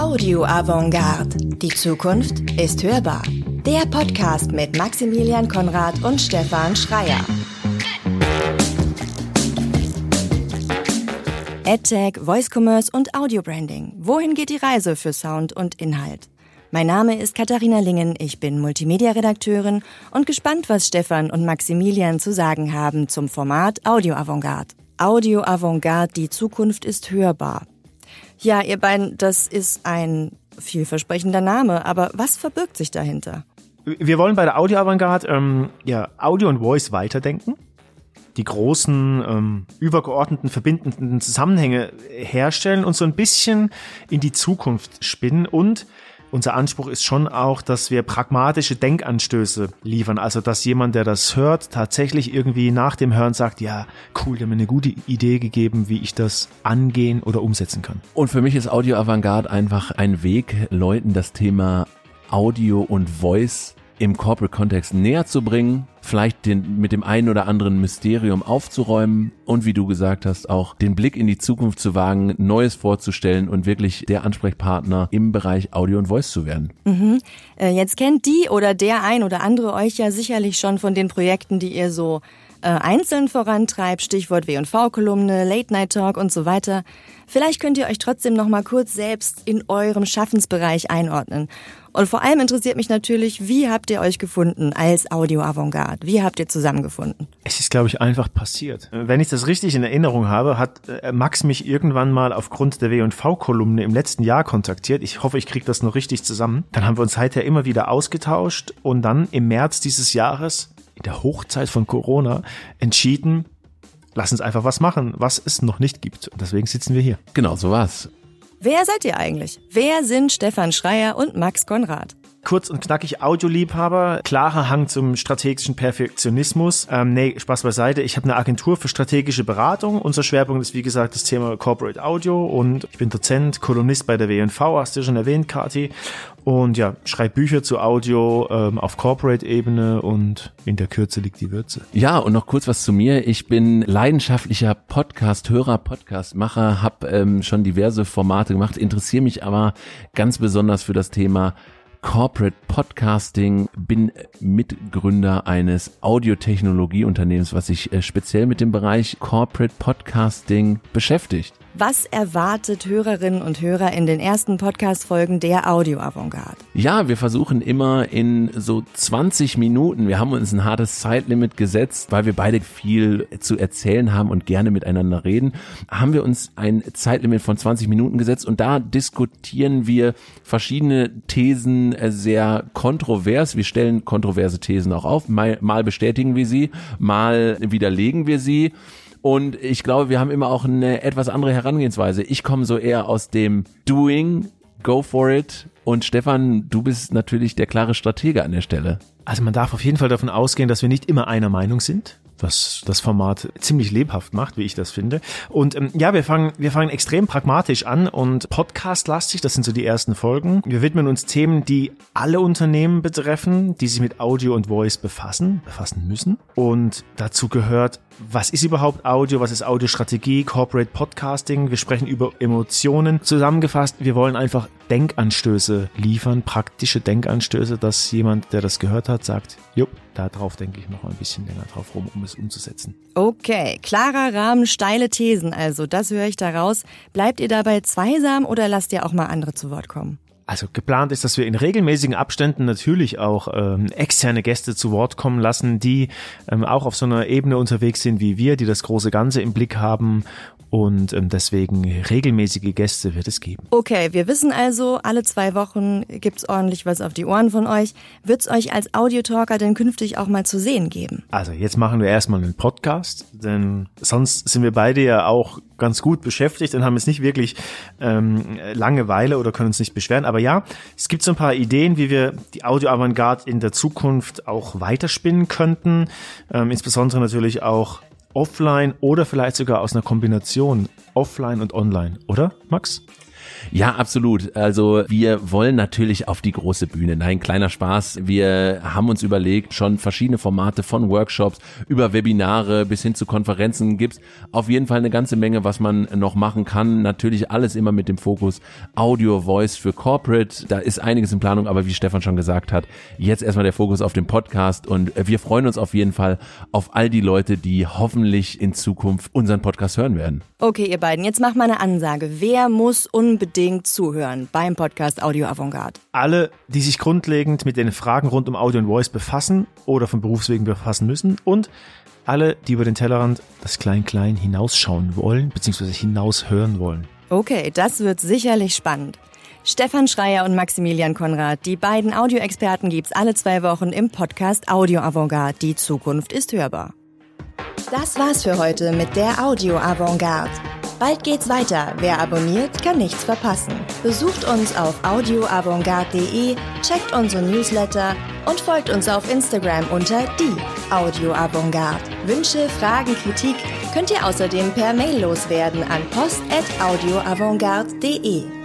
Audio Avantgarde. Die Zukunft ist hörbar. Der Podcast mit Maximilian Konrad und Stefan Schreier. AdTech, Voice Commerce und Audio Branding. Wohin geht die Reise für Sound und Inhalt? Mein Name ist Katharina Lingen, ich bin Multimedia-Redakteurin und gespannt, was Stefan und Maximilian zu sagen haben zum Format Audio Avantgarde. Audio Avantgarde, die Zukunft ist hörbar. Ja, ihr beiden, das ist ein vielversprechender Name, aber was verbirgt sich dahinter? Wir wollen bei der Audio Avantgarde ähm, ja, Audio und Voice weiterdenken, die großen, ähm, übergeordneten, verbindenden Zusammenhänge herstellen und so ein bisschen in die Zukunft spinnen und unser Anspruch ist schon auch, dass wir pragmatische Denkanstöße liefern. Also, dass jemand, der das hört, tatsächlich irgendwie nach dem Hören sagt, ja, cool, der hat mir eine gute Idee gegeben, wie ich das angehen oder umsetzen kann. Und für mich ist Audio Avantgarde einfach ein Weg, Leuten das Thema Audio und Voice im Corporate-Kontext näher zu bringen, vielleicht den, mit dem einen oder anderen Mysterium aufzuräumen und wie du gesagt hast, auch den Blick in die Zukunft zu wagen, Neues vorzustellen und wirklich der Ansprechpartner im Bereich Audio und Voice zu werden. Mhm. Äh, jetzt kennt die oder der ein oder andere euch ja sicherlich schon von den Projekten, die ihr so äh, einzeln vorantreibt, Stichwort W&V-Kolumne, Late-Night-Talk und so weiter. Vielleicht könnt ihr euch trotzdem noch mal kurz selbst in eurem Schaffensbereich einordnen. Und vor allem interessiert mich natürlich, wie habt ihr euch gefunden als Audio Avantgarde? Wie habt ihr zusammengefunden? Es ist, glaube ich, einfach passiert. Wenn ich das richtig in Erinnerung habe, hat äh, Max mich irgendwann mal aufgrund der W&V-Kolumne im letzten Jahr kontaktiert. Ich hoffe, ich kriege das noch richtig zusammen. Dann haben wir uns seither immer wieder ausgetauscht und dann im März dieses Jahres in der Hochzeit von Corona entschieden, lass uns einfach was machen, was es noch nicht gibt. Und deswegen sitzen wir hier. Genau, so war's. Wer seid ihr eigentlich? Wer sind Stefan Schreier und Max Konrad? Kurz und knackig Audioliebhaber, klarer Hang zum strategischen Perfektionismus. Ähm, nee, Spaß beiseite. Ich habe eine Agentur für strategische Beratung. Unser Schwerpunkt ist, wie gesagt, das Thema Corporate Audio und ich bin Dozent, Kolumnist bei der WNV, hast du schon erwähnt, Kati. Und ja, schreibe Bücher zu Audio ähm, auf Corporate-Ebene und in der Kürze liegt die Würze. Ja, und noch kurz was zu mir. Ich bin leidenschaftlicher Podcast-Hörer, Podcast-Macher, habe ähm, schon diverse Formate gemacht, interessiere mich aber ganz besonders für das Thema Corporate Podcasting, bin Mitgründer eines Audiotechnologieunternehmens, was sich äh, speziell mit dem Bereich Corporate Podcasting beschäftigt. Was erwartet Hörerinnen und Hörer in den ersten Podcast-Folgen der Audio Avantgarde? Ja, wir versuchen immer in so 20 Minuten, wir haben uns ein hartes Zeitlimit gesetzt, weil wir beide viel zu erzählen haben und gerne miteinander reden, haben wir uns ein Zeitlimit von 20 Minuten gesetzt und da diskutieren wir verschiedene Thesen äh, sehr kontrovers. Wir stellen kontroverse Thesen auch auf, mal, mal bestätigen wir sie, mal widerlegen wir sie. Und ich glaube, wir haben immer auch eine etwas andere Herangehensweise. Ich komme so eher aus dem Doing, go for it. Und Stefan, du bist natürlich der klare Stratege an der Stelle. Also man darf auf jeden Fall davon ausgehen, dass wir nicht immer einer Meinung sind was das Format ziemlich lebhaft macht, wie ich das finde. Und ähm, ja, wir fangen, wir fangen extrem pragmatisch an und podcast-lastig, das sind so die ersten Folgen. Wir widmen uns Themen, die alle Unternehmen betreffen, die sich mit Audio und Voice befassen, befassen müssen. Und dazu gehört, was ist überhaupt Audio, was ist Audiostrategie, Corporate Podcasting. Wir sprechen über Emotionen. Zusammengefasst, wir wollen einfach Denkanstöße liefern, praktische Denkanstöße, dass jemand, der das gehört hat, sagt, jupp, da drauf denke ich noch ein bisschen länger drauf rum, um es umzusetzen. Okay, klarer Rahmen, steile Thesen also, das höre ich daraus. Bleibt ihr dabei zweisam oder lasst ihr auch mal andere zu Wort kommen? Also geplant ist, dass wir in regelmäßigen Abständen natürlich auch ähm, externe Gäste zu Wort kommen lassen, die ähm, auch auf so einer Ebene unterwegs sind wie wir, die das große Ganze im Blick haben und ähm, deswegen regelmäßige Gäste wird es geben. Okay, wir wissen also, alle zwei Wochen gibt's ordentlich was auf die Ohren von euch. Wird's euch als Audiotalker denn künftig auch mal zu sehen geben? Also jetzt machen wir erstmal einen Podcast, denn sonst sind wir beide ja auch ganz gut beschäftigt und haben jetzt nicht wirklich ähm, Langeweile oder können uns nicht beschweren. Aber ja, es gibt so ein paar Ideen, wie wir die Audio Avantgarde in der Zukunft auch weiterspinnen könnten. Ähm, insbesondere natürlich auch offline oder vielleicht sogar aus einer Kombination offline und online, oder Max? Ja, absolut. Also wir wollen natürlich auf die große Bühne. Nein, kleiner Spaß. Wir haben uns überlegt, schon verschiedene Formate von Workshops über Webinare bis hin zu Konferenzen gibt's auf jeden Fall eine ganze Menge, was man noch machen kann. Natürlich alles immer mit dem Fokus Audio Voice für Corporate. Da ist einiges in Planung, aber wie Stefan schon gesagt hat, jetzt erstmal der Fokus auf dem Podcast und wir freuen uns auf jeden Fall auf all die Leute, die hoffentlich in Zukunft unseren Podcast hören werden. Okay, ihr beiden, jetzt mach mal eine Ansage. Wer muss unbedingt zuhören beim Podcast Audio Avantgarde? Alle, die sich grundlegend mit den Fragen rund um Audio und Voice befassen oder von Berufswegen befassen müssen und alle, die über den Tellerrand das Klein-Klein hinausschauen wollen, beziehungsweise hinaushören wollen. Okay, das wird sicherlich spannend. Stefan Schreier und Maximilian Konrad, die beiden Audioexperten gibt's alle zwei Wochen im Podcast Audio Avantgarde. Die Zukunft ist hörbar. Das war's für heute mit der Audio Avantgarde. Bald geht's weiter. Wer abonniert, kann nichts verpassen. Besucht uns auf audioavantgarde.de, checkt unsere Newsletter und folgt uns auf Instagram unter die Audio Avantgarde. Wünsche, Fragen, Kritik könnt ihr außerdem per Mail loswerden an post@audioavantgarde.de.